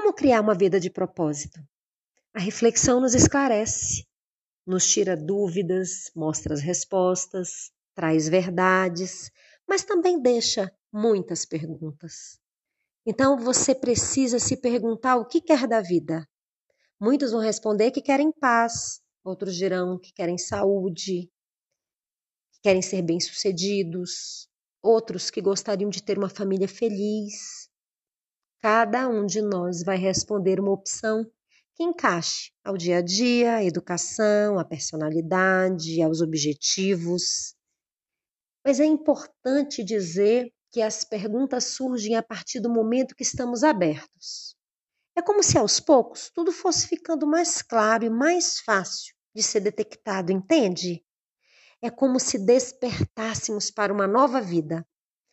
como criar uma vida de propósito? A reflexão nos esclarece, nos tira dúvidas, mostra as respostas, traz verdades, mas também deixa muitas perguntas. Então você precisa se perguntar o que quer da vida. Muitos vão responder que querem paz, outros dirão que querem saúde, que querem ser bem-sucedidos, outros que gostariam de ter uma família feliz. Cada um de nós vai responder uma opção que encaixe ao dia a dia, à educação, à personalidade, aos objetivos. Mas é importante dizer que as perguntas surgem a partir do momento que estamos abertos. É como se aos poucos tudo fosse ficando mais claro e mais fácil de ser detectado, entende? É como se despertássemos para uma nova vida.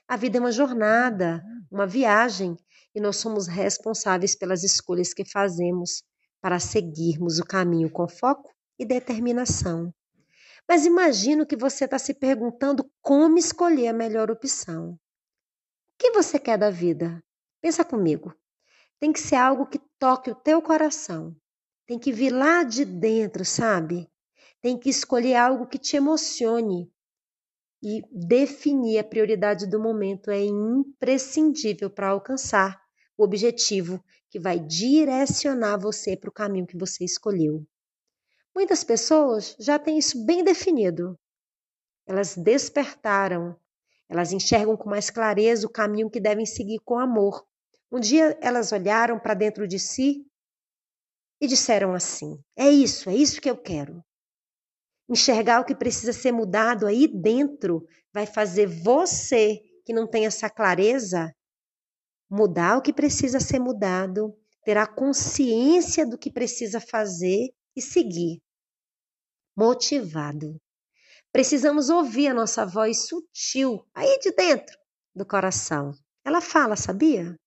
A vida é uma jornada, uma viagem, e nós somos responsáveis pelas escolhas que fazemos para seguirmos o caminho com foco e determinação. Mas imagino que você está se perguntando como escolher a melhor opção. O que você quer da vida? Pensa comigo. Tem que ser algo que toque o teu coração. Tem que vir lá de dentro, sabe? Tem que escolher algo que te emocione. E definir a prioridade do momento é imprescindível para alcançar o objetivo que vai direcionar você para o caminho que você escolheu. Muitas pessoas já têm isso bem definido. Elas despertaram, elas enxergam com mais clareza o caminho que devem seguir com amor. Um dia elas olharam para dentro de si e disseram assim: É isso, é isso que eu quero. Enxergar o que precisa ser mudado aí dentro vai fazer você que não tem essa clareza mudar o que precisa ser mudado, ter a consciência do que precisa fazer e seguir. Motivado. Precisamos ouvir a nossa voz sutil aí de dentro do coração. Ela fala, sabia?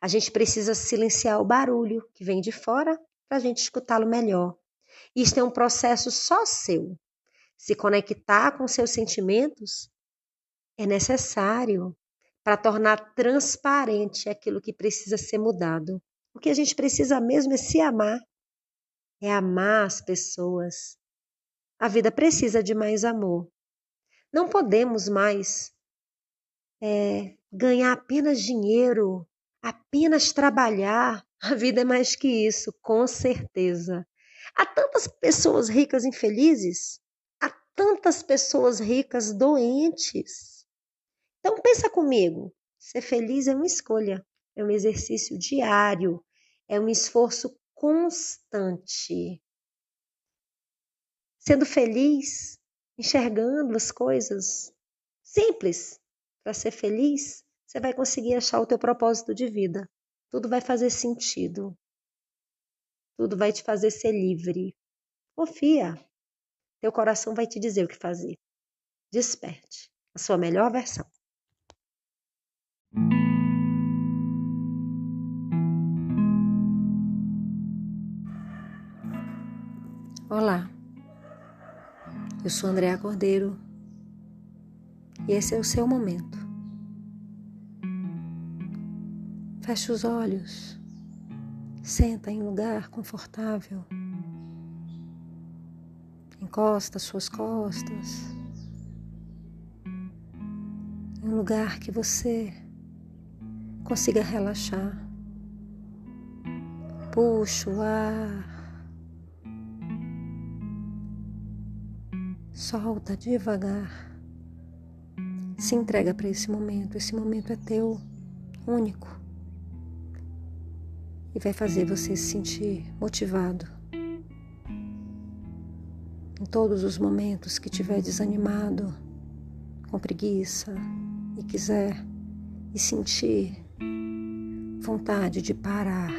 A gente precisa silenciar o barulho que vem de fora para a gente escutá-lo melhor. Isto é um processo só seu. Se conectar com seus sentimentos é necessário para tornar transparente aquilo que precisa ser mudado. O que a gente precisa mesmo é se amar, é amar as pessoas. A vida precisa de mais amor. Não podemos mais é, ganhar apenas dinheiro, apenas trabalhar. A vida é mais que isso, com certeza. Há tantas pessoas ricas infelizes, há tantas pessoas ricas doentes. Então pensa comigo, ser feliz é uma escolha, é um exercício diário, é um esforço constante. Sendo feliz, enxergando as coisas simples para ser feliz, você vai conseguir achar o teu propósito de vida. Tudo vai fazer sentido. Tudo vai te fazer ser livre. Confia. Teu coração vai te dizer o que fazer. Desperte a sua melhor versão. Olá, eu sou Andréa Cordeiro e esse é o seu momento. Feche os olhos, senta em um lugar confortável, encosta suas costas, em um lugar que você consiga relaxar. Puxa o ar. Solta devagar. Se entrega para esse momento. Esse momento é teu, único. E vai fazer você se sentir motivado. Em todos os momentos que estiver desanimado, com preguiça e quiser e sentir vontade de parar,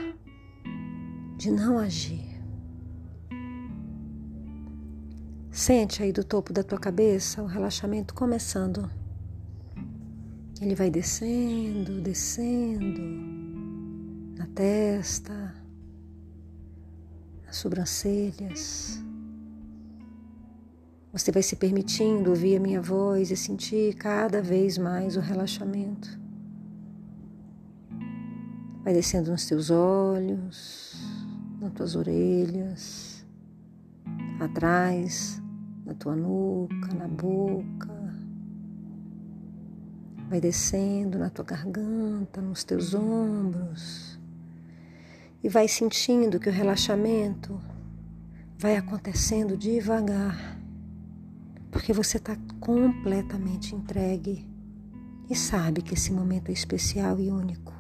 de não agir. Sente aí do topo da tua cabeça o relaxamento começando. Ele vai descendo, descendo na testa, nas sobrancelhas. Você vai se permitindo ouvir a minha voz e sentir cada vez mais o relaxamento. Vai descendo nos teus olhos, nas tuas orelhas, atrás, na tua nuca, na boca. Vai descendo na tua garganta, nos teus ombros. E vai sentindo que o relaxamento vai acontecendo devagar, porque você está completamente entregue e sabe que esse momento é especial e único.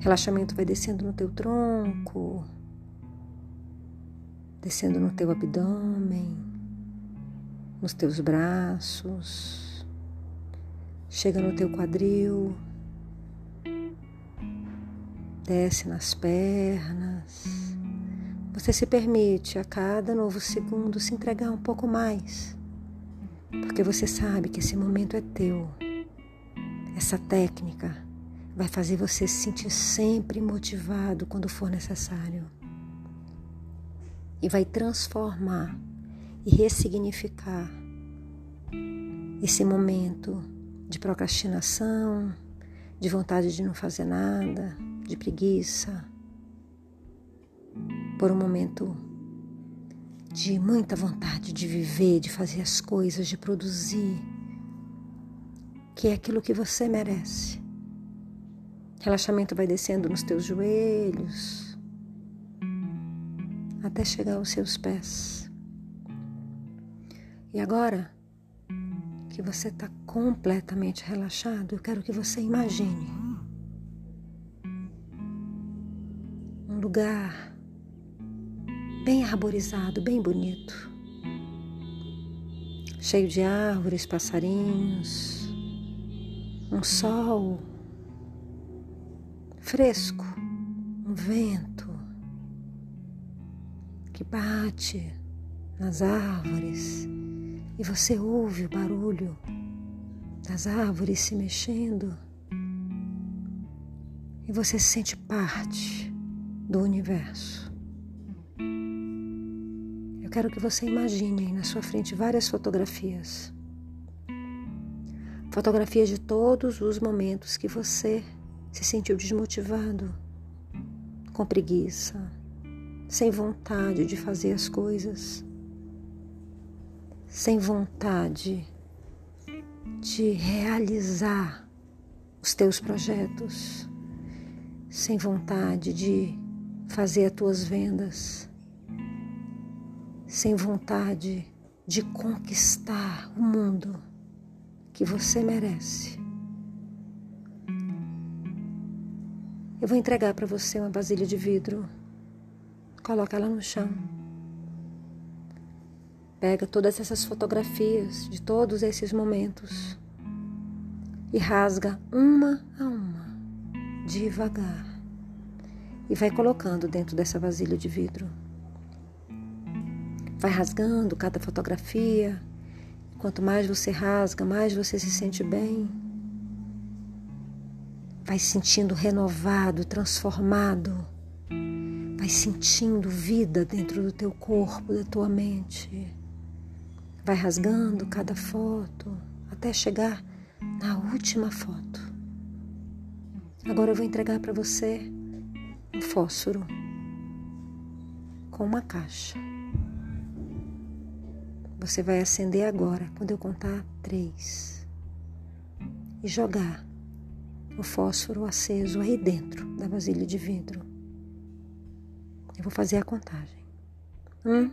Relaxamento vai descendo no teu tronco, descendo no teu abdômen, nos teus braços, chega no teu quadril, desce nas pernas. Você se permite a cada novo segundo se entregar um pouco mais, porque você sabe que esse momento é teu. Essa técnica vai fazer você se sentir sempre motivado quando for necessário. E vai transformar e ressignificar esse momento de procrastinação, de vontade de não fazer nada, de preguiça, por um momento de muita vontade de viver, de fazer as coisas, de produzir, que é aquilo que você merece. Relaxamento vai descendo nos teus joelhos até chegar aos seus pés. E agora que você está completamente relaxado, eu quero que você imagine um lugar bem arborizado, bem bonito, cheio de árvores, passarinhos, um sol fresco, um vento que bate nas árvores e você ouve o barulho das árvores se mexendo e você se sente parte do universo. Eu quero que você imagine aí na sua frente várias fotografias. Fotografias de todos os momentos que você se sentiu desmotivado, com preguiça, sem vontade de fazer as coisas sem vontade de realizar os teus projetos, sem vontade de fazer as tuas vendas, sem vontade de conquistar o mundo que você merece. Eu vou entregar para você uma vasilha de vidro. Coloca ela no chão. Pega todas essas fotografias de todos esses momentos e rasga uma a uma, devagar, e vai colocando dentro dessa vasilha de vidro. Vai rasgando cada fotografia. Quanto mais você rasga, mais você se sente bem. Vai sentindo renovado, transformado. Vai sentindo vida dentro do teu corpo, da tua mente. Vai rasgando cada foto até chegar na última foto. Agora eu vou entregar para você um fósforo com uma caixa. Você vai acender agora, quando eu contar três, e jogar o fósforo aceso aí dentro da vasilha de vidro. Eu vou fazer a contagem. Um,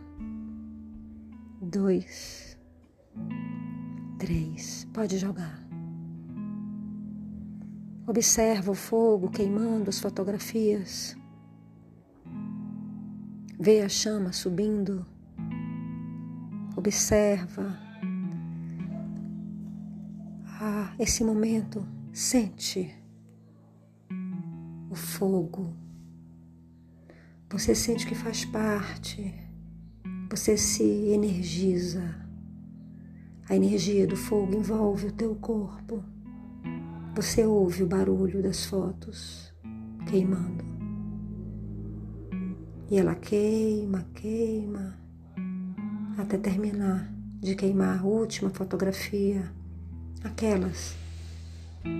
dois, três. Pode jogar. Observa o fogo queimando as fotografias. Vê a chama subindo. Observa ah, esse momento. Sente o fogo. Você sente que faz parte você se energiza. A energia do fogo envolve o teu corpo. Você ouve o barulho das fotos queimando. E ela queima, queima, até terminar de queimar a última fotografia, aquelas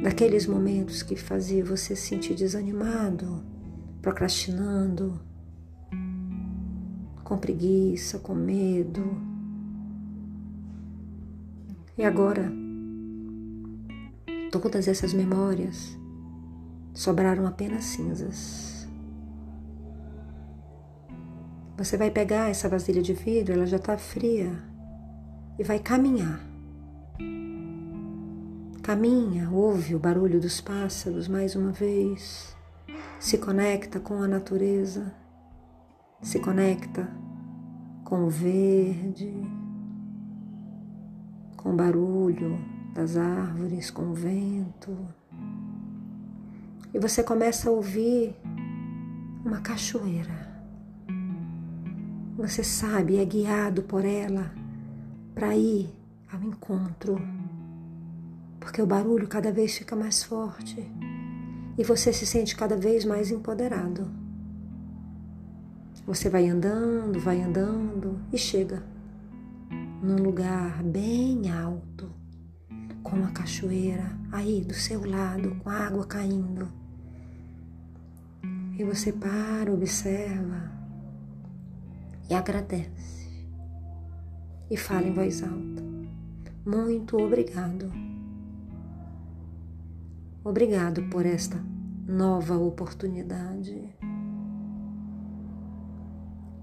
daqueles momentos que fazia você se sentir desanimado, procrastinando, com preguiça, com medo. E agora, todas essas memórias sobraram apenas cinzas. Você vai pegar essa vasilha de vidro, ela já está fria, e vai caminhar. Caminha, ouve o barulho dos pássaros mais uma vez, se conecta com a natureza, se conecta com o verde, com o barulho das árvores, com o vento. E você começa a ouvir uma cachoeira. Você sabe, é guiado por ela para ir ao encontro, porque o barulho cada vez fica mais forte e você se sente cada vez mais empoderado. Você vai andando, vai andando e chega num lugar bem alto, com uma cachoeira aí do seu lado, com água caindo. E você para, observa e agradece. E fala em voz alta: Muito obrigado. Obrigado por esta nova oportunidade.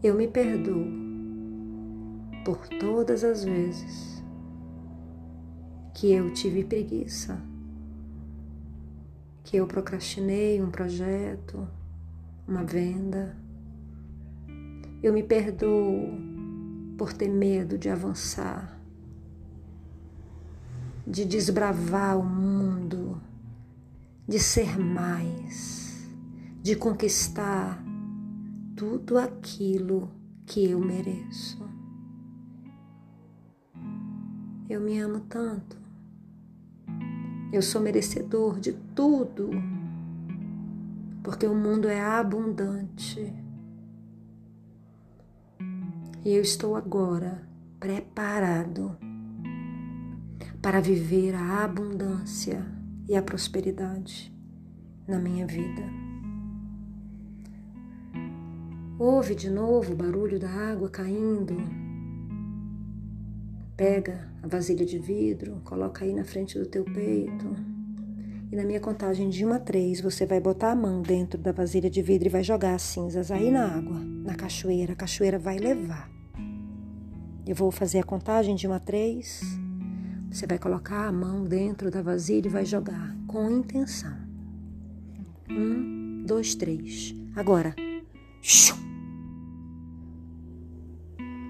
Eu me perdoo por todas as vezes que eu tive preguiça, que eu procrastinei um projeto, uma venda. Eu me perdoo por ter medo de avançar, de desbravar o mundo, de ser mais, de conquistar tudo aquilo que eu mereço. Eu me amo tanto. Eu sou merecedor de tudo, porque o mundo é abundante. E eu estou agora preparado para viver a abundância e a prosperidade na minha vida. Ouve de novo o barulho da água caindo. Pega a vasilha de vidro, coloca aí na frente do teu peito. E na minha contagem de uma a três, você vai botar a mão dentro da vasilha de vidro e vai jogar as cinzas aí na água, na cachoeira. A cachoeira vai levar. Eu vou fazer a contagem de uma a três. Você vai colocar a mão dentro da vasilha e vai jogar com intenção. Um, dois, três. Agora. Shoo!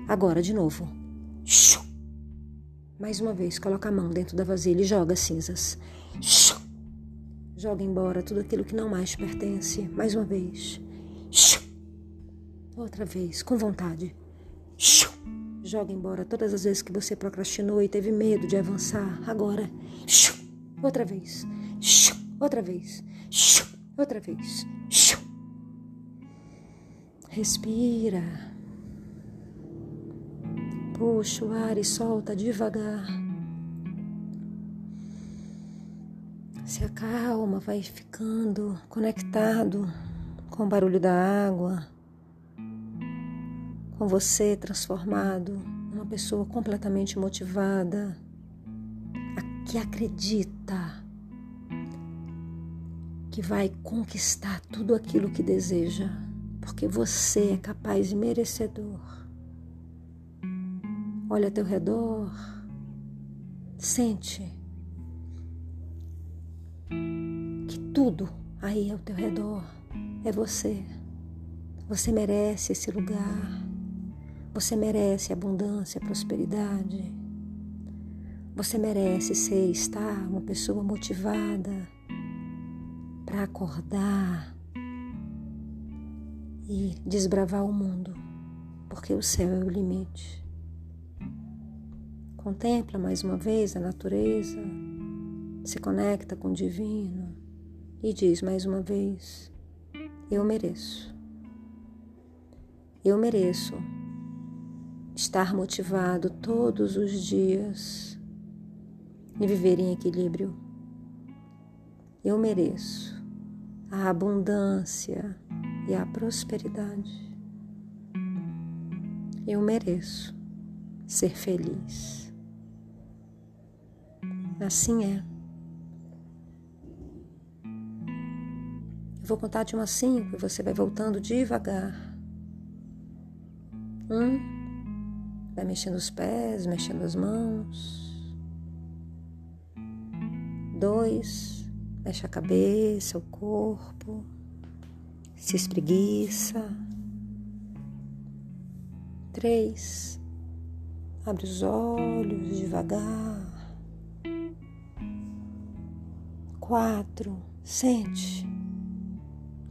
Agora, de novo. Mais uma vez, coloca a mão dentro da vasilha e joga as cinzas. Joga embora tudo aquilo que não mais te pertence. Mais uma vez. Outra vez, com vontade. Joga embora todas as vezes que você procrastinou e teve medo de avançar. Agora. Outra vez. Outra vez. Outra vez. Respira. Puxa o ar e solta devagar. Se acalma, vai ficando conectado com o barulho da água, com você transformado numa pessoa completamente motivada, que acredita que vai conquistar tudo aquilo que deseja, porque você é capaz e merecedor. Olha ao teu redor, sente que tudo aí ao teu redor é você. Você merece esse lugar. Você merece abundância, prosperidade. Você merece ser, estar uma pessoa motivada para acordar e desbravar o mundo, porque o céu é o limite. Contempla mais uma vez a natureza, se conecta com o divino e diz mais uma vez: Eu mereço. Eu mereço estar motivado todos os dias e viver em equilíbrio. Eu mereço a abundância e a prosperidade. Eu mereço ser feliz. Assim é. Eu vou contar de uma cinco e você vai voltando devagar. Um, vai mexendo os pés, mexendo as mãos. Dois, mexe a cabeça, o corpo, se espreguiça. Três, abre os olhos devagar. Quatro, sente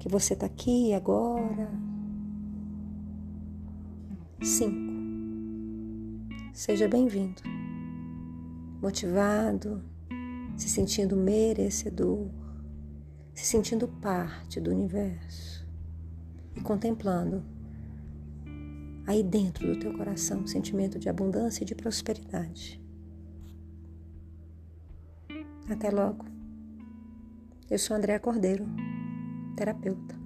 que você está aqui agora. Cinco, seja bem-vindo, motivado, se sentindo merecedor, se sentindo parte do universo e contemplando aí dentro do teu coração um sentimento de abundância e de prosperidade. Até logo. Eu sou Andréa Cordeiro, terapeuta.